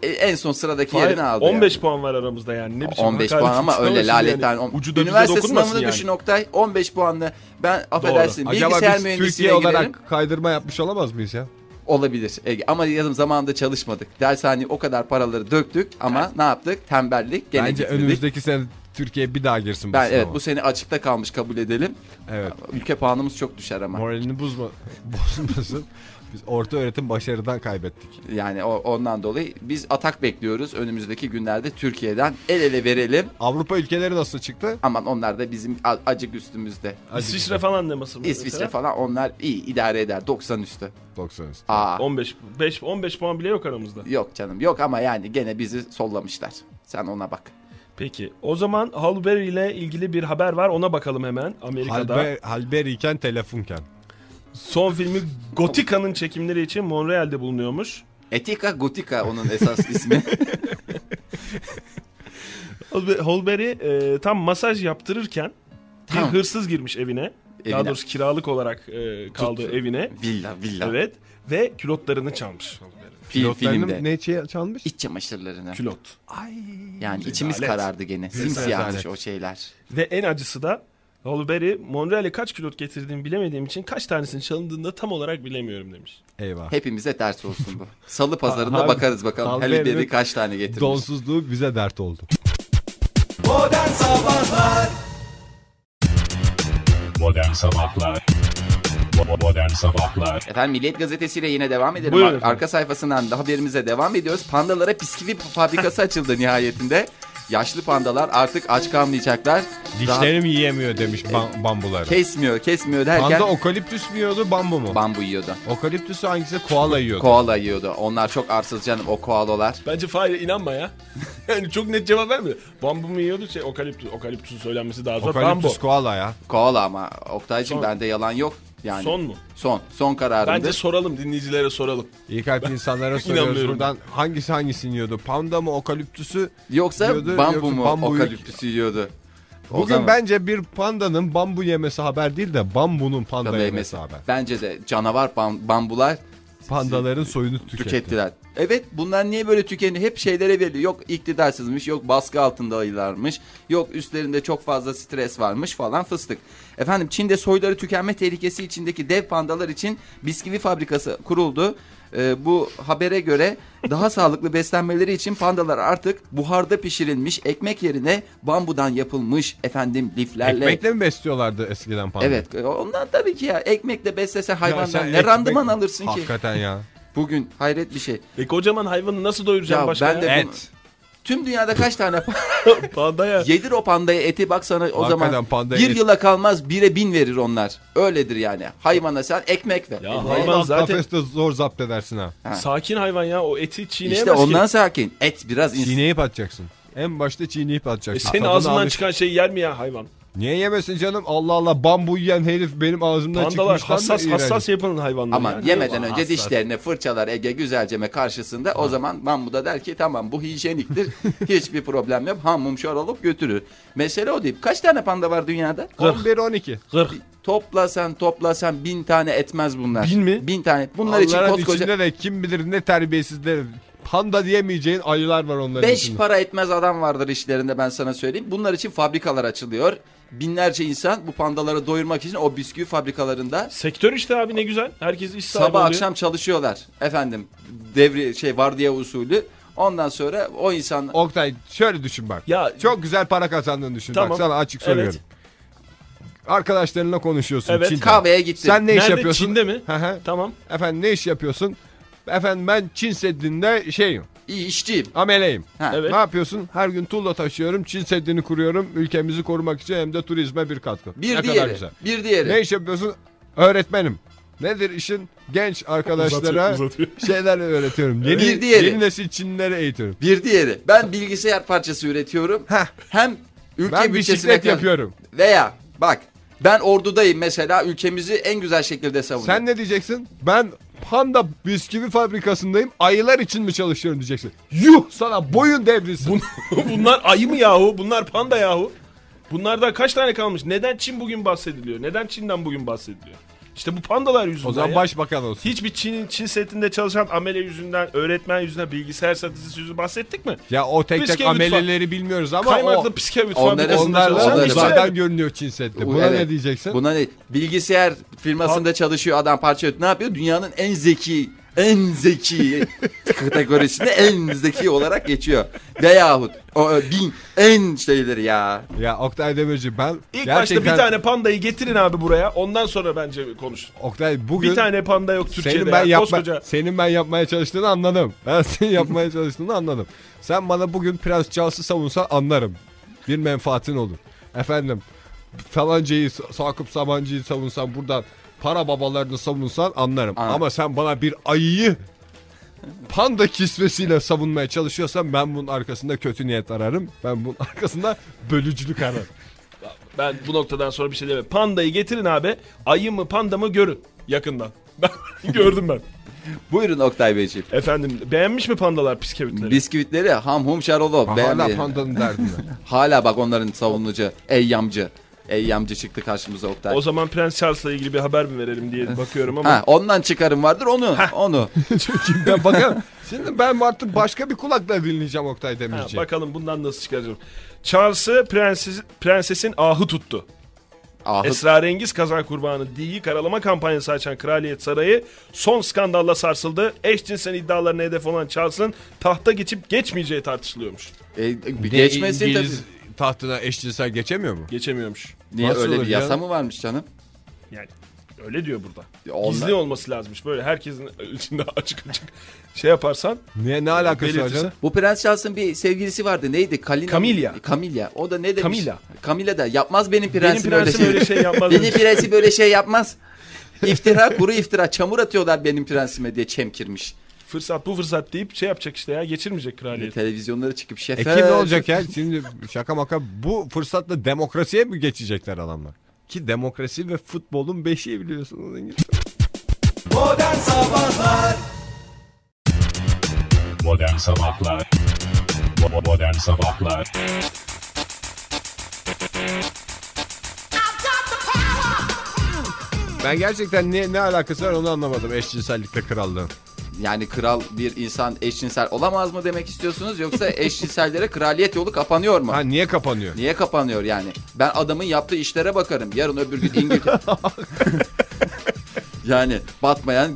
E, En son sıradaki Fahir, yerini aldı. 15 yani. puan var aramızda yani. Ne biçim 15 hakaret puan ama öyle şimdi laletten. yani. Ucu Üniversite sınavını yani. düşün Oktay. 15 puanlı. Ben affedersin Acaba bilgisayar biz mühendisliğine Türkiye olarak kaydırma yapmış olamaz mıyız ya? Olabilir. Ege. Ama yazım zamanında çalışmadık. Dershaneye o kadar paraları döktük ama ne yaptık? Tembellik. Gene Bence gitmedik. önümüzdeki sene Türkiye bir daha girsin bu Ben sınava. evet bu sene açıkta kalmış kabul edelim. Evet. Ülke puanımız çok düşer ama. Moralini bozma, bozmasın. Biz orta öğretim başarıdan kaybettik. Yani o, ondan dolayı biz atak bekliyoruz. Önümüzdeki günlerde Türkiye'den el ele verelim. Avrupa ülkeleri nasıl çıktı? Aman onlar da bizim acık üstümüzde. İsviçre falan ne masası? İsviçre falan onlar iyi idare eder 90 üstü. 90 üstü. Aa 15 5 15 puan bile yok aramızda. yok canım yok ama yani gene bizi sollamışlar. Sen ona bak. Peki. O zaman Halle Berry ile ilgili bir haber var. Ona bakalım hemen. Amerika'da Halber, halberiyken telefonken. son filmi Gotika'nın çekimleri için Montreal'de bulunuyormuş. Etika Gotika onun esas ismi. Holbe- Holberry e, tam masaj yaptırırken bir Tamam. hırsız girmiş evine. Daha Evine. doğrusu kiralık olarak e, kaldı Tuttu. evine. Villa villa. Evet. Ve külotlarını çalmış Holberry. Fil, Pilotlarının filmde. ne şey çalmış? İç çamaşırlarını. Külot. Yani içimiz Rezalet. karardı gene. Simsiyahmış o şeyler. Ve en acısı da Holberry Montreal'e kaç külot getirdiğimi bilemediğim için kaç tanesinin çalındığını da tam olarak bilemiyorum demiş. Eyvah. Hepimize ders olsun bu. Salı pazarında bakarız bakalım. Halber'in Halle Berry kaç tane getirmiş. Donsuzluğu bize dert oldu. Modern Sabahlar Bo- Modern Sabahlar Efendim Milliyet Gazetesi ile yine devam edelim. Buyurun Ar- efendim. Arka sayfasından da haberimize devam ediyoruz. Pandalara bisküvi fabrikası açıldı nihayetinde. Yaşlı pandalar artık aç kalmayacaklar. Daha Dişlerim yiyemiyor demiş bam- bambuları. kesmiyor, kesmiyor derken Panda okaliptüs mü yiyordu bambu mu? bambu yiyordu. Okaliptüsü hangisi? Koala yiyordu. Koala yiyordu. Onlar çok arsız canım o koalalar. Bence Fahir inanma ya. yani çok net cevap vermiyor. Bambu mu yiyordu? Şey, okaliptüs, okaliptüsün söylenmesi daha zor. Bambu. Okaliptüs koala ya. Koala ama Oktay'cığım bende yalan yok. Yani Son mu? Son. Son kararımdır. Bence soralım dinleyicilere soralım. İyi kalpli insanlara soruyoruz buradan hangisi hangisini yiyordu? Panda mı okaliptüsü? Yoksa yiyordu, bambu yoksa mu bambuyu- okaliptüsü yiyordu. O Bugün zaman- bence bir pandanın bambu yemesi haber değil de bambunun panda Tabii yemesi haber. Bence de canavar bam- bambular Pandaların soyunu tüketti. tükettiler. Evet bunlar niye böyle tükendi? Hep şeylere veriliyor. Yok iktidarsızmış, yok baskı altında ayılarmış, yok üstlerinde çok fazla stres varmış falan fıstık. Efendim Çin'de soyları tükenme tehlikesi içindeki dev pandalar için bisküvi fabrikası kuruldu. Ee, bu habere göre daha sağlıklı beslenmeleri için pandalar artık buharda pişirilmiş ekmek yerine bambudan yapılmış efendim liflerle. Ekmekle mi besliyorlardı eskiden panda? Evet ondan tabii ki ya ekmekle beslese hayvandan ne ekmek- randıman alırsın ki? Hakikaten ya. Bugün hayret bir şey. E kocaman hayvanı nasıl doyuracağım Ya başka ben ya? de- Et. Tüm dünyada kaç tane Pandaya. yedir o pandaya eti bak sana o Hakikaten zaman pandaya bir et- yıla kalmaz bire bin verir onlar. Öyledir yani. Hayvana sen ekmek ver. Ya E, hayvan zaten- kafeste zor zapt edersin ha. Ha. Sakin hayvan ya o eti çiğneyemez İşte ondan ki. sakin. Et biraz Çiğneyip atacaksın. En başta çiğneyip E atacaksın. senin Tadını ağzından alış- çıkan şeyi yer mi ya hayvan? Niye yemesin canım? Allah Allah bambu yiyen herif benim ağzımdan Pandalar çıkmış. hassas hassas yapının hayvanlar. Ama yani. yemeden önce hassas. dişlerini fırçalar Ege güzelceme karşısında. O zaman Bambu da der ki tamam bu hijyeniktir. Hiçbir problem yok. Hammum şor olup götürür. Mesele o değil. Kaç tane panda var dünyada? 11-12. Gırk. Toplasan toplasan bin tane etmez bunlar. Bin mi? Bin tane. Bunlar için Onların koskoca içinde de kim bilir ne terbiyesizler. Panda diyemeyeceğin ayılar var onların beş içinde. para etmez adam vardır işlerinde ben sana söyleyeyim. Bunlar için fabrikalar açılıyor. Binlerce insan bu pandaları doyurmak için o bisküvi fabrikalarında Sektör işte abi ne güzel. Herkes iş sahibi sabah oluyor. akşam çalışıyorlar. Efendim devri şey vardiya usulü. Ondan sonra o insan Oktay şöyle düşün bak. Ya- Çok güzel para kazandığını düşün. Tamam. Bak sana açık Evet. soruyorum. Arkadaşlarınla konuşuyorsun. Evet. Çin'de. kahveye gitti. Sen ne iş Nerede? yapıyorsun? Çin'de mi? Hı hı. Tamam. Efendim ne iş yapıyorsun? Efendim ben Çin Seddi'nde şeyim. İyi işçiyim. Ameleyim. Ha. Evet. Ne yapıyorsun? Her gün tuğla taşıyorum. Çin Seddi'ni kuruyorum. Ülkemizi korumak için hem de turizme bir katkı. Bir ne kadar diğeri. güzel. Bir diğeri. Ne iş yapıyorsun? Öğretmenim. Nedir işin? Genç arkadaşlara Uzatıyor, uzatıyor. şeyler öğretiyorum. Yeni, Bir diğeri. yeni nesil Çinlilere eğitiyorum. Bir diğeri. Ben bilgisayar parçası üretiyorum. Heh. Hem ülke Ben bütçesine bisiklet yapıyorum. Veya bak ben ordudayım mesela ülkemizi en güzel şekilde savunuyorum. Sen ne diyeceksin? Ben panda bisküvi fabrikasındayım. Ayılar için mi çalışıyorum diyeceksin. Yuh sana boyun devrilsin. Bunlar ayı mı yahu? Bunlar panda yahu. Bunlardan kaç tane kalmış? Neden Çin bugün bahsediliyor? Neden Çin'den bugün bahsediliyor? İşte bu pandalar yüzünden o zaman ya. başbakan olsun. Hiçbir Çin, Çin setinde çalışan amele yüzünden, öğretmen yüzünden, bilgisayar satıcısı yüzünden bahsettik mi? Ya o tek tek ameleleri bilmiyoruz ama Kaymaklı o bisküvit Onları- onlarla onları- zaten görünüyor Çin Seddi. Bu- Buna evet. ne diyeceksin? Buna ne? Bilgisayar firmasında çalışıyor adam parça. Ne yapıyor? Dünyanın en zeki en zeki kategorisinde en zeki olarak geçiyor. Veyahut o ö, bin en şeyleri ya. Ya Oktay Demirci ben İlk gerçekten başta bir tane pandayı getirin abi buraya. Ondan sonra bence konuşun. Oktay bugün Bir tane panda yok Türkiye'de senin ben ya. yapma, Koskoca. senin ben yapmaya çalıştığını anladım. Ben senin yapmaya çalıştığını anladım. Sen bana bugün Prens Charles'ı savunsan anlarım. Bir menfaatin olur. Efendim falancayı Sakıp Sabancı'yı savunsan buradan para babalarını savunsan anlarım. Anladım. Ama sen bana bir ayıyı panda kisvesiyle savunmaya çalışıyorsan ben bunun arkasında kötü niyet ararım. Ben bunun arkasında bölücülük ararım. Ben bu noktadan sonra bir şey demem. Pandayı getirin abi. Ayı mı panda mı görün yakından. Ben gördüm ben. Buyurun Oktay Beyciğim. Efendim beğenmiş mi pandalar bisküvitleri? Bisküvitleri ham hum şarolo. Hala pandanın derdinde. Hala bak onların savunucu. Eyyamcı. Eyyamcı çıktı karşımıza Oktay. O zaman Prens Charles'la ilgili bir haber mi verelim diye bakıyorum ama. Ha, ondan çıkarım vardır onu. Onu. Çünkü ben bakın şimdi ben artık başka bir kulakla dinleyeceğim Oktay Ha, Demirci. bakalım bundan nasıl çıkaracağım. Charles'ı prenses, prensesin ahı tuttu. Ahı Esrarengiz kaza kurbanı Di'yi karalama kampanyası açan Kraliyet Sarayı son skandalla sarsıldı. Eşcinsel iddialarına hedef olan Charles'ın tahta geçip geçmeyeceği tartışılıyormuş. E, geçmesin tabii. Tahtına eşcinsel geçemiyor mu? Geçemiyormuş. Niye Nasıl öyle bir ya? yasa mı varmış canım? Yani öyle diyor burada. Onlar- Gizli olması lazımmış. Böyle herkesin içinde açık açık şey yaparsan. Niye ne alakası var canım? Bu Prens Charles'ın bir sevgilisi vardı. Neydi? Kalina. Camilla. Camilla. O da ne demiş? Camilla. Camilla da yapmaz benim Benim prensim, prensim öyle şey. öyle şey yapmaz. benim prensim böyle şey yapmaz. İftira, kuru iftira. Çamur atıyorlar benim prensime diye çemkirmiş. Fırsat bu fırsat deyip şey yapacak işte ya geçirmeyecek kraliyet. Televizyonlara çıkıp şefe. E kim ne olacak ya? Şimdi şaka maka bu fırsatla demokrasiye mi geçecekler adamlar? Ki demokrasi ve futbolun beşiği biliyorsunuz İngiliz. Modern Sabahlar Bo- Modern Sabahlar Ben gerçekten ne, ne alakası var onu anlamadım eşcinsellikle krallığın. Yani kral bir insan eşcinsel olamaz mı demek istiyorsunuz yoksa eşcinsellere kraliyet yolu kapanıyor mu? Ha niye kapanıyor? Niye kapanıyor yani? Ben adamın yaptığı işlere bakarım. Yarın öbür gün İngiltere... yani batmayan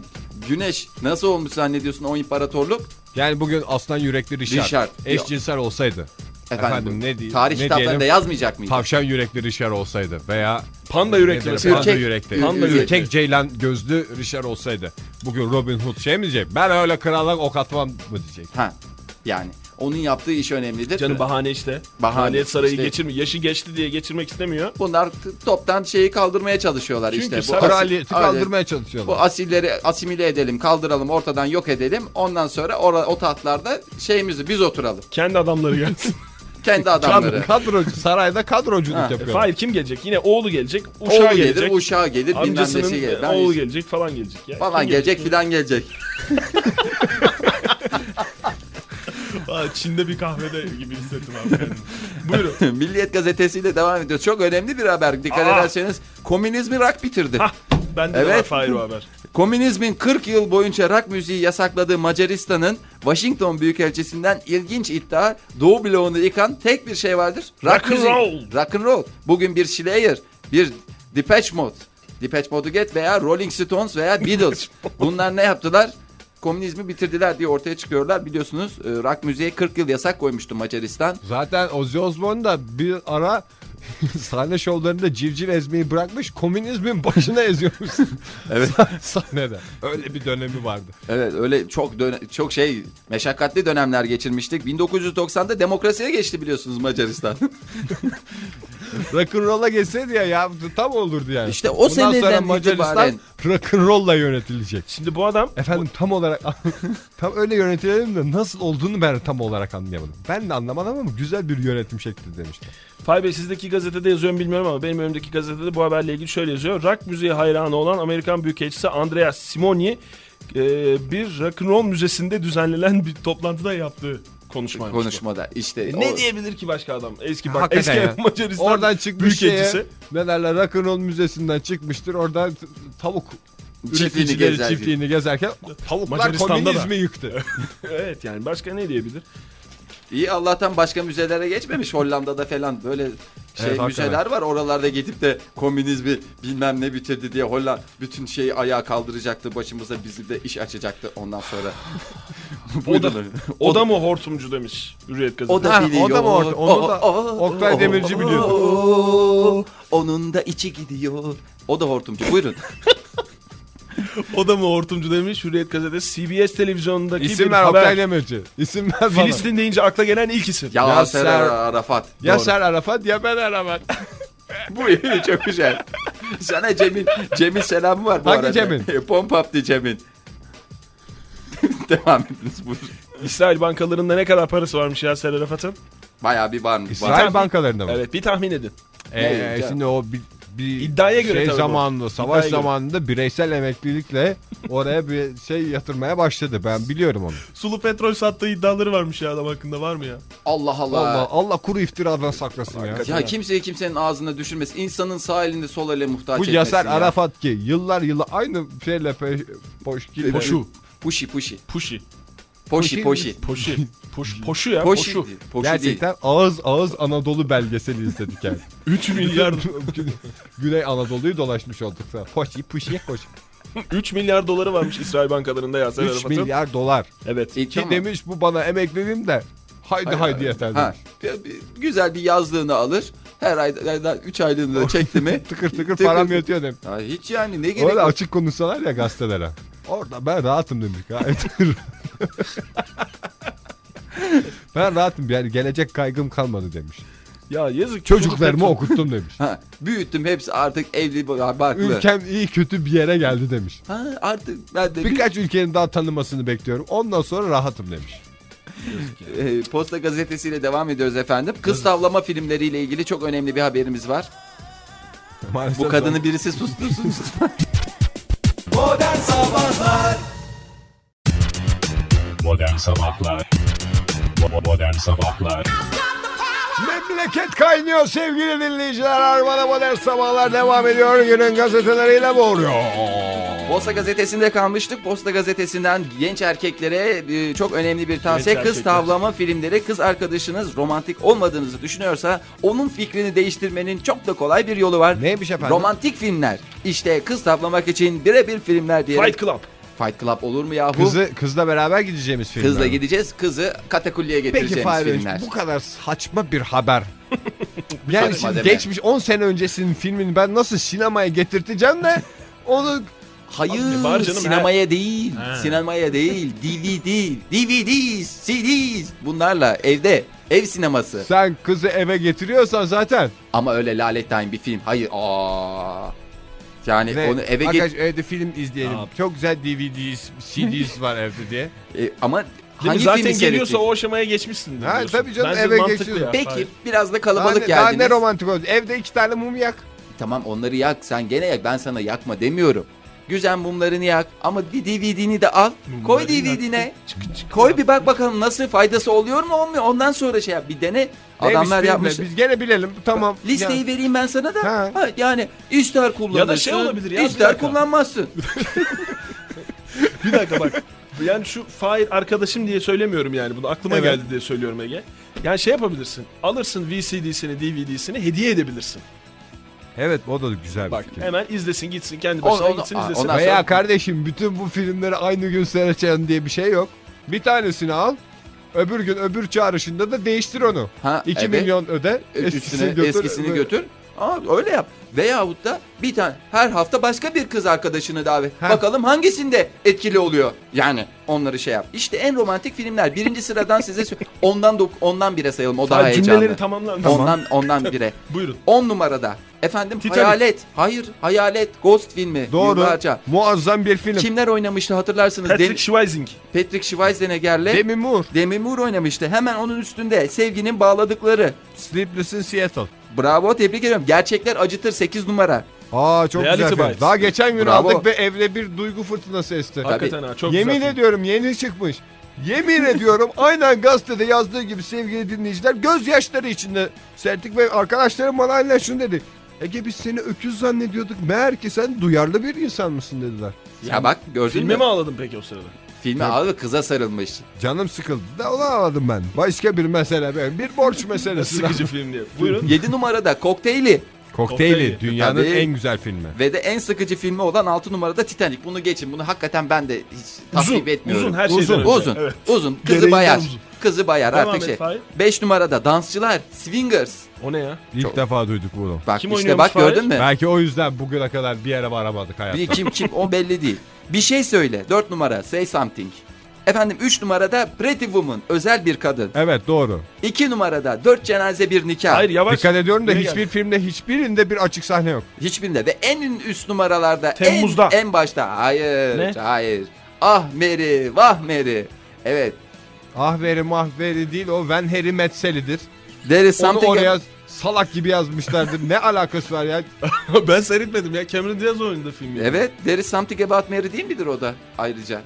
güneş nasıl olmuş zannediyorsun o imparatorluk? Yani bugün aslan yürekli Richard, Richard. eşcinsel olsaydı. Efendim, ne diye- Tarih ne kitaplarında diyelim? yazmayacak mıydı? Tavşan yürekli Richard olsaydı veya Panda yürekli ne mesela. panda Ürkek- yürekli. Panda yürekli. ürkek ceylan gözlü Richard olsaydı. Bugün Robin Hood şey mi diyecek? Ben öyle krallık ok atmam mı diyecek? Ha yani onun yaptığı iş önemlidir. Canı bahane işte. Bahane, sarayı işte. geçirmiyor. Yaşı geçti diye geçirmek istemiyor. Bunlar toptan şeyi kaldırmaya çalışıyorlar Çünkü işte. Asil- Kraliyeti kaldırmaya çalışıyorlar. Bu asilleri asimile edelim, kaldıralım, ortadan yok edelim. Ondan sonra ora- o tahtlarda şeyimizi biz oturalım. Kendi adamları gelsin. Kendi adamları. Kadrocu, sarayda kadroculuk Ha. yapıyor. Hayır kim gelecek? Yine oğlu gelecek. Uşağı Oğlu gelecek. gelir, uşağı gelir, bilmem amcasının nesi gelir. Ben oğlu hiç- gelecek falan gelecek. Ya. falan Kim gelecek, filan gelecek. Aa, Çin'de bir kahvede gibi hissettim abi kendimi. Buyurun. Milliyet gazetesiyle devam ediyoruz. Çok önemli bir haber. Dikkat Aa. ederseniz komünizmi rak bitirdi. Hah, bende de var Evet. Fahir o haber. Komünizmin 40 yıl boyunca rock müziği yasakladığı Macaristan'ın Washington Büyükelçisi'nden ilginç iddia Doğu bloğunu yıkan tek bir şey vardır. Rock and müzik. roll. Rock and roll. Bugün bir Slayer, bir Depeche Mode, Depeche Mode'u get veya Rolling Stones veya Beatles. Bunlar ne yaptılar? Komünizmi bitirdiler diye ortaya çıkıyorlar. Biliyorsunuz e, rock müziğe 40 yıl yasak koymuştu Macaristan. Zaten Ozzy Osbourne da bir ara sahne şovlarında civciv ezmeyi bırakmış komünizmin başına eziyormuş. Evet. Sahnede. Öyle bir dönemi vardı. Evet öyle çok döne- çok şey meşakkatli dönemler geçirmiştik. 1990'da demokrasiye geçti biliyorsunuz Macaristan. Rock'n'roll'a geçseydi ya, ya tam olurdu yani. İşte o Bundan sonra seneden Macaristan itibaren- rock'n'roll'la yönetilecek. Şimdi bu adam Efendim tam olarak tam öyle yönetilelim de nasıl olduğunu ben tam olarak anlayamadım. Ben de anlamadım ama güzel bir yönetim şekli demişler. Fahir Bey sizdeki gazetede yazıyor mu bilmiyorum ama benim önümdeki gazetede bu haberle ilgili şöyle yazıyor. Rock müziği hayranı olan Amerikan Büyükelçisi Andrea Simoni e, bir rock'n'roll müzesinde düzenlenen bir toplantıda yaptığı konuşmaymış. bu. konuşmada. İşte E, Ne o- diyebilir ki başka adam? Eski bak Hakikaten eski ya. Macaristan Oradan çıkmış şeye Büyükelçisi. ne derler rock'n'roll müzesinden çıkmıştır. Oradan tavuk Çiftliğini üreticileri gezer. çiftliğini gezerken tavuklar da. komünizmi yıktı. evet yani başka ne diyebilir? İyi Allah'tan başka müzelere geçmemiş Hollanda'da falan böyle şey Evet, hakikaten. müzeler var. Oralarda gidip de komünizmi bilmem ne bitirdi diye Hollanda bütün şeyi ayağa kaldıracaktı başımıza bizi de iş açacaktı ondan sonra. O da, o da mı hortumcu demiş Hürriyet gazetesi. O da Ha, biliyor. o da mı orta- onu da Oktay Demirci biliyor. Onun da içi gidiyor. O da hortumcu. Buyurun. O da mı hortumcu demiş Hürriyet gazetesi. CBS televizyonundaki İsim bir ver haber. Oktay Demirci. İsim ver bana. Filistin deyince akla gelen ilk isim. Ya Yasser Arafat. Ya Doğru. sen Arafat ya ben Arafat. Bu iyi çok güzel. Sana Cem'in Cem'in selamı var bu Hangi arada. Cem'in? Pomp Abdi Cem'in. Devam ediniz buyurun. İsrail bankalarında ne kadar parası varmış Yasser Arafat'ın? Bayağı bir var mı? İsrail Var. bankalarında mı? Evet bir tahmin edin. Ee, şimdi o bir, bir İddiaya göre şey bu. zamanında, savaş İddiaya göre. zamanında bireysel emeklilikle oraya bir şey yatırmaya başladı. Ben biliyorum onu. Sulu petrol sattığı iddiaları varmış ya adam hakkında var mı ya? Allah Allah. Allah Allah kuru iftiradan saklasın ya. Ya kimseyi kimsenin ağzına düşürmesin. İnsanın sağ elinde sol ele muhtaç Bu etmesin Yaser ya. Arafat ki yıllar yılı aynı şeyle pe, poşkiyle. Poşu. Puşi puşi. Puşi. Poşi poşi. Poşi. Poş, poşu ya. Poşi. Poşu. Poşi değil. Gerçekten ağız ağız Anadolu belgeseli izledik yani. 3 milyar Güney- Anadolu'yu dolaşmış olduk. sana. Poşi puşi poşi. 3 milyar doları varmış İsrail bankalarında Yasser 3 Arafat'ın. milyar dolar. Evet. E, Ki tamam. demiş bu bana emekliliğim de haydi haydi yeter Ha, güzel bir yazlığını alır. Her ay 3 aylığını da çekti mi? Tıkır tıkır Tıkır param yatıyor demiş. Ya hiç yani ne gerek var? açık konuşsalar ya gazetelere. Orada ben rahatım demiş. Gayet ben rahatım yani gelecek kaygım kalmadı demiş. Ya yazık. Çocuklarımı petrol- okuttum demiş. Ha, büyüttüm hepsi artık evli barklı. Ülkem iyi kötü bir yere geldi demiş. Ha, artık ben de bir, Birkaç ülkenin daha tanımasını bekliyorum. Ondan sonra rahatım demiş. e, Posta gazetesiyle devam ediyoruz efendim. Kız tavlama filmleriyle ilgili çok önemli bir haberimiz var. Maalesef Bu kadını birisi sustursun. Modern Sabahlar Bo- Modern Sabahlar Memleket kaynıyor sevgili dinleyiciler. Armada Modern Sabahlar devam ediyor. Günün gazeteleriyle boğuruyor. Posta gazetesinde kalmıştık. Posta gazetesinden genç erkeklere e, çok önemli bir tavsiye. Genç kız erkekler. tavlama filmleri. Kız arkadaşınız romantik olmadığınızı düşünüyorsa onun fikrini değiştirmenin çok da kolay bir yolu var. Neymiş efendim? Romantik filmler. İşte kız tavlamak için birebir filmler diyerek. Fight Club. Fight Club olur mu yahu? Kızı, kızla beraber gideceğimiz filmler. Kızla gideceğiz. Kızı katakulliye Peki getireceğimiz Bey, filmler. bu kadar saçma bir haber. yani şimdi deme. geçmiş 10 sene öncesinin filmini ben nasıl sinemaya getirteceğim de onu Hayır Abi canım, sinemaya değil. He. Sinemaya değil. DVD, DVDs, CDs. Bunlarla evde. Ev sineması. sen kızı eve getiriyorsan zaten Ama öyle lalettayn bir film. Hayır. Aa. Yani ne, onu eve arkadaş get evde film izleyelim. Abi. Çok güzel DVD's, CD's var evde diye. E, ama hangi? Zaten filmi geliyorsa seyredecek? o aşamaya geçmişsin. Ha, tabii canım, eve geçiyorsun. Peki biraz da Daha kalabalık daha geldiniz. ne romantik oldu. Evde iki tane mum yak. Tamam onları yak. Sen gene yak. Ben sana yakma demiyorum. Güzel mumlarını yak ama bir DVD'ni de al. koy Mumlarını DVD'ne. Koy bir bak bakalım nasıl faydası oluyor mu olmuyor. Ondan sonra şey yap. Bir dene. Adamlar Neymiş yapmış. filmle? Biz gene bilelim. Tamam. Listeyi Ya. vereyim ben sana da. Ha. Ha, yani ister kullanırsın. şey olabilir ya, bir ister dakika. kullanmazsın. Bir dakika bak. Yani şu Fahir arkadaşım diye söylemiyorum yani bunu aklıma Evet. geldi diye söylüyorum Ege. Yani şey yapabilirsin. Alırsın VCD'sini, DVD'sini hediye edebilirsin. Evet o da güzel Bak bir fikir. hemen izlesin gitsin kendi başına Onu- gitsin izlesin. ondan Veya sonra- kardeşim bütün bu filmleri aynı gün seyredeceğim diye bir şey yok. Bir tanesini al. Öbür gün öbür çağrışında da değiştir onu. Ha, 2 evet. milyon öde. Üstüne eskisini götür. Aa, öyle yap. Veyahut da bir tane her hafta başka bir kız arkadaşını davet. Ha. Bakalım hangisinde etkili oluyor. Yani onları şey yap. İşte en romantik filmler. Birinci sıradan size ondan ondan bire sayalım. O daha heyecanlı. cümleleri tamamlar. Ondan ondan bire. Buyurun. 10 numarada. Efendim Titanic. Hayalet. Hayır, Hayalet Ghost filmi. Doğru. Yıllarca. Muazzam bir film. Kimler oynamıştı hatırlarsınız. Patrick Dem- Schweizing. Patrick Schwarzenegger'le Demi Moore. Demi Moore oynamıştı. Hemen onun üstünde sevginin bağladıkları. Sleepless in Seattle. Bravo tebrik ediyorum. Gerçekler acıtır 8 numara. Aa çok Reality güzel film. Bites. Daha geçen gün Bravo. aldık ve evde bir duygu fırtınası esti. Hakikaten ha çok Yemin güzel. ediyorum yeni çıkmış. Yemin ediyorum aynen gazetede yazdığı gibi sevgili dinleyiciler gözyaşları içinde seyrettik ve arkadaşlarım bana aynen şunu dedi. Ege biz seni öküz zannediyorduk. Meğer ki sen duyarlı bir insan mısın dediler. Ya bak gördün Filme mü? mi ağladın peki o sırada? Filmi abi kıza sarılmış. Canım sıkıldı da onu anladım ben. Başka bir mesele benim. Bir borç meselesi. Sıkıcı film diye. Buyurun. 7 numarada Kokteyli Kokteyli Kokteyli. dünyanın Tabii. en güzel filmi. ve de en sıkıcı filmi olan 6 numarada Titanic. Bunu geçin. Bunu hakikaten ben de hiç Uzun. etmiyorum. Uzun her şeyden uzun, önce. uzun. Evet. Uzun. Kızı Gereğinden bayar. uzun. Kızı bayar Devam artık et şey. Fahir. 5 numarada dansçılar, swingers. O ne ya? İlk defa duyduk bunu. Bak Kim işte oynuyormuş bak Fahir? gördün mü? Belki o yüzden bugüne kadar bir yere varamadık hayatta. Bir kim kim o belli değil. Bir şey söyle. 4 numara say something. Efendim 3 numarada Pretty Woman özel bir kadın. Evet doğru. 2 numarada 4 cenaze bir nikah. Hayır yavaş. Dikkat ediyorum da Nereye hiçbir geldik? filmde hiçbirinde bir açık sahne yok. Hiçbirinde ve en üst numaralarda Temmuz'da. en en başta hayır Ne? hayır. Ah Mary vah Mary. Evet. Ahveri mahveri değil o Van Harry Metzeli'dir. There is Onu something oraya salak gibi yazmışlardır. ne alakası var ya? ben seyretmedim ya. Cameron Diaz oynadı filmi. Evet, There is something about Mary değil midir o da ayrıca?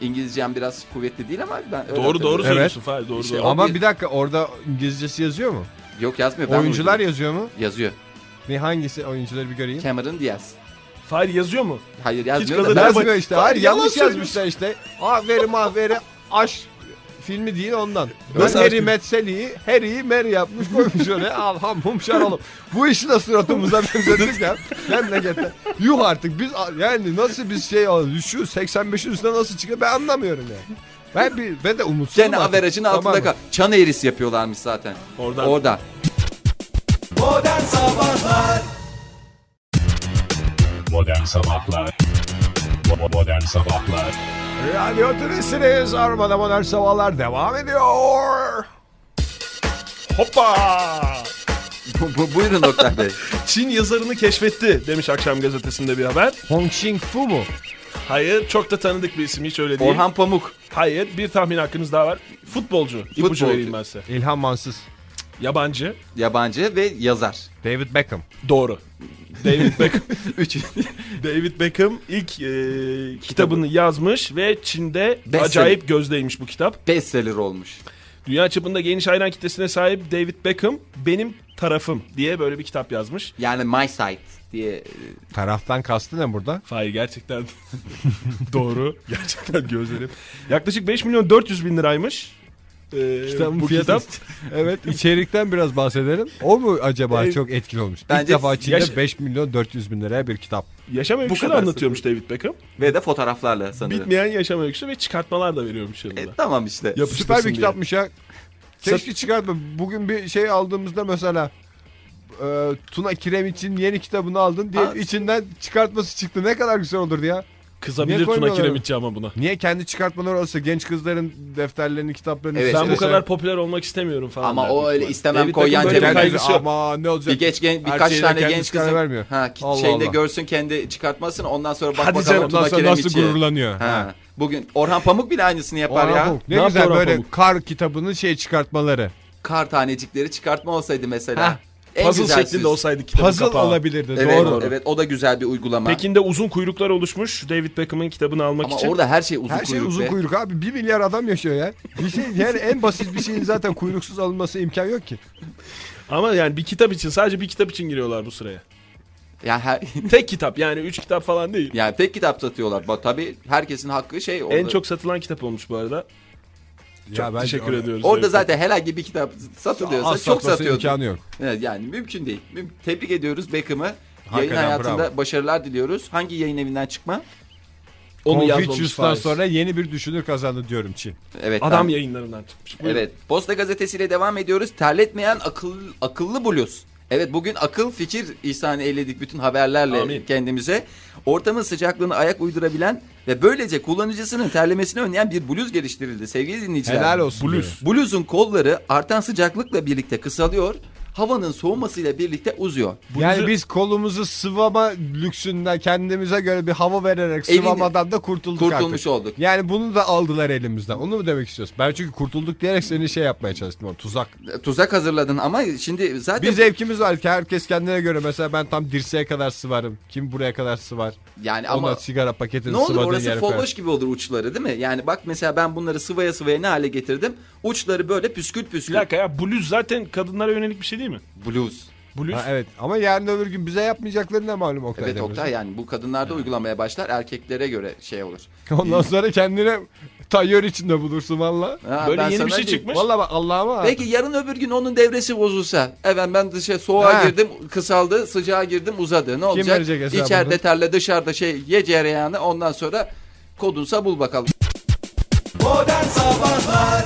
İngilizcem biraz kuvvetli değil ama ben öyle Doğru doğru hatırlıyorum. söylüyorsun Fahir doğru İşte doğru. o- Ama bir- bir dakika orada İngilizcesi yazıyor mu? Yok yazmıyor. Ben Oyuncular uydurdum. yazıyor mu? yazıyor. Ne hangisi oyuncuları bir göreyim. Cameron Diaz. Fahir yazıyor mu? Hayır yazmıyor da ben- Yazmıyor işte. Hayır, Hayır yalan yanlış yazmışlar işte. Ahveri mahveri aşk filmi değil ondan. Ben Nasıl Harry aşk? Metzeli'yi Harry'i Mary yapmış koymuş oraya. Al ham şaralım. Bu işi de suratımıza benzettik ya. Memlekette. Yuh artık biz yani nasıl biz şey. Şu 85'in üstüne nasıl çıkıyor ben anlamıyorum yani. Ben bir ben de umutsuzum. Gene artık. averajın altında Tamam kal. Çan eğrisi yapıyorlarmış zaten. Oradan. Orada. Modern Sabahlar Bo- Modern Sabahlar Radyo Tülesi'niz. Armada Modern Sabahlar devam ediyor. Hoppa! Bu- bu- Buyurun Oktay Bey. Çin yazarını keşfetti demiş akşam gazetesinde bir haber. Hong Xing Fu mu? Hayır çok da tanıdık bir isim hiç öyle değil. Orhan Pamuk. Hayır bir tahmin hakkınız daha var. Futbolcu. İpucu Futbolcu. vereyim ben size. İlhan Mansız. Yabancı. Yabancı ve yazar. David Beckham. Doğru. David Beckham. Üç. David Beckham ilk e, kitabını yazmış ve Çin'de Bestseller. acayip gözdeymiş bu kitap. Bestseller olmuş. Dünya çapında geniş hayran kitlesine sahip David Beckham benim tarafım diye böyle bir kitap yazmış. Yani My Side diye. e, Taraftan kastı ne burada? Hayır gerçekten doğru. Gerçekten gözlerim. Yaklaşık 5 milyon 400 bin liraymış. Ee, Kitabın bu fiyatı- kitap. evet içerikten biraz bahsedelim. O mu acaba Evet. çok etkili olmuş? İlk Bence defa Çin'de yaş- 5 milyon 400 bin liraya bir kitap. Yaşam öyküsünü kadar anlatıyormuş David Beckham. Ve de fotoğraflarla sanırım. Bitmeyen yaşam öyküsü ve çıkartmalar da veriyormuş yanında. E, tamam işte. Yapıştırsın Süper bir diye. kitapmış ya. Keşke çıkartma. Bugün bir şey aldığımızda mesela e, Tuna Kiremit'in yeni kitabını aldın diye Ha. içinden çıkartması çıktı. Ne kadar güzel olurdu ya. Kızabilir Niye Tuna koymuyorlar? Kiremitçi ama buna. Niye kendi çıkartmaları olsa genç kızların defterlerini, kitaplarını... Evet, Ben bu kadar popüler olmak istemiyorum falan. Ama der o büyük öyle ihtimal. istemem David koy Beckham yan böyle cebine. kaygısı yok. Ama ne olacak? Bir geç gen, Her birkaç şeyi de tane kendisi genç karar kızın vermiyor. ha, ki- Allah şeyinde Allah. görsün kendi çıkartmasın ondan sonra bak Hadi bakalım canım, Tuna Ondan sonra nasıl gururlanıyor. Ha. Ha. Bugün Orhan Pamuk bile aynısını yapar Orhan ya. Pamuk. Ne, Ne güzel Orhan böyle Pamuk? kar kitabının şey çıkartmaları. Kar tanecikleri çıkartma olsaydı mesela. Ha. En Puzzle güzel şeklinde olsaydı kitabın Puzzle kapağı. olabilirdi. Evet, doğru. evet o da güzel bir uygulama. Pekin'de uzun kuyruklar oluşmuş David Beckham'ın kitabını almak Ama için. orada her şey uzun Her şey kuyruk uzun be. kuyruk abi. Bir milyar adam yaşıyor ya. Bir şey yani en basit bir şeyin zaten kuyruksuz alınması imkan yok ki. Ama yani bir kitap için sadece bir kitap için giriyorlar bu sıraya. Yani, her, Tek kitap yani üç kitap falan değil. yani tek kitap satıyorlar. Tabii herkesin hakkı şey orada. En çok satılan kitap olmuş bu arada. Çok teşekkür ediyoruz. Orada zaten herhangi bir kitap satılıyorsa Az çok satması satıyordu. imkanı yok. Evet, yani mümkün değil. Müm- Tebrik ediyoruz Beckham'ı. Yayın Hakikaten hayatında bravo. başarılar diliyoruz. Hangi yayın evinden çıkma? Onu yazmamış Confucius'tan Faiz. sonra yeni bir düşünür kazandı diyorum Çin. Evet. Adam ben- yayınlarından çıkmış. Buyurun. Evet. Posta gazetesiyle devam ediyoruz. Terletmeyen akıl, akıllı bluz. Evet bugün akıl fikir ihsan eyledik bütün haberlerle Amin. kendimize. Ortamın sıcaklığını ayak uydurabilen ve böylece kullanıcısının terlemesini önleyen bir bluz geliştirildi sevgili dinleyiciler. Helal olsun. Bluz. Bluzun kolları artan sıcaklıkla birlikte kısalıyor. Havanın soğumasıyla birlikte uzuyor. Yani Bluzu- biz kolumuzu sıvama lüksünden kendimize göre bir hava vererek Elini- sıvamadan da kurtulduk Kurtulmuş artık. olduk. Yani bunu da aldılar elimizden. Onu mu demek istiyorsun? Ben çünkü kurtulduk diyerek seni şey yapmaya çalıştım. Tuzak. Tuzak hazırladın ama şimdi zaten Bir zevkimiz var ki herkes kendine göre. Mesela ben tam dirseğe kadar sıvarım. Kim buraya kadar sıvar. yani Ona ama sigara paketini ne olur sıvadığın orası yere koyar. folloş gibi olur uçları değil mi? Yani bak mesela ben bunları sıvaya sıvaya ne hale getirdim? Uçları böyle püskül Bir püskül. dakika ya bluz zaten kadınlara yönelik bir şey değil mi? Bluz. Bluz. Ha, evet ama yarın öbür gün bize yapmayacakları ne malum Oktay Evet Demirci? Oktay yani bu kadınlarda uygulamaya başlar erkeklere göre şey olur. Ondan sonra kendine Tayyör içinde bulursun valla. Böyle yeni bir şey diyeyim. çıkmış. Valla bak Allah'ıma. Peki yarın öbür gün onun devresi bozulsa. Evet ben dışarı soğuğa Ha. girdim kısaldı sıcağa girdim uzadı. Ne olacak? İçeride terle dışarıda şey ye cereyağını ondan sonra kodunsa bul bakalım. Modern Sabahlar